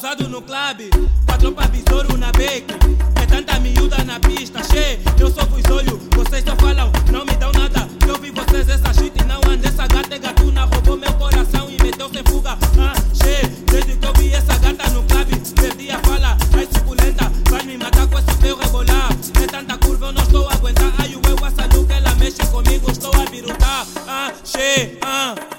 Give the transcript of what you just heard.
Pausado no clube, com a tropa besouro na bake É tanta miúda na pista, che. Eu só fui olho, vocês só falam, não me dão nada. Eu vi vocês essa shit e não ande Essa gata é gatuna, roubou meu coração e meteu sem fuga. Ah, che, desde que eu vi essa gata no clube, perdi a fala. Ai, suculenta, vai me matar com esse teu rebolar. É tanta curva, eu não estou a aguentar. Ai, o eu essa que ela mexe comigo, estou a virutar. Ah, che, ah.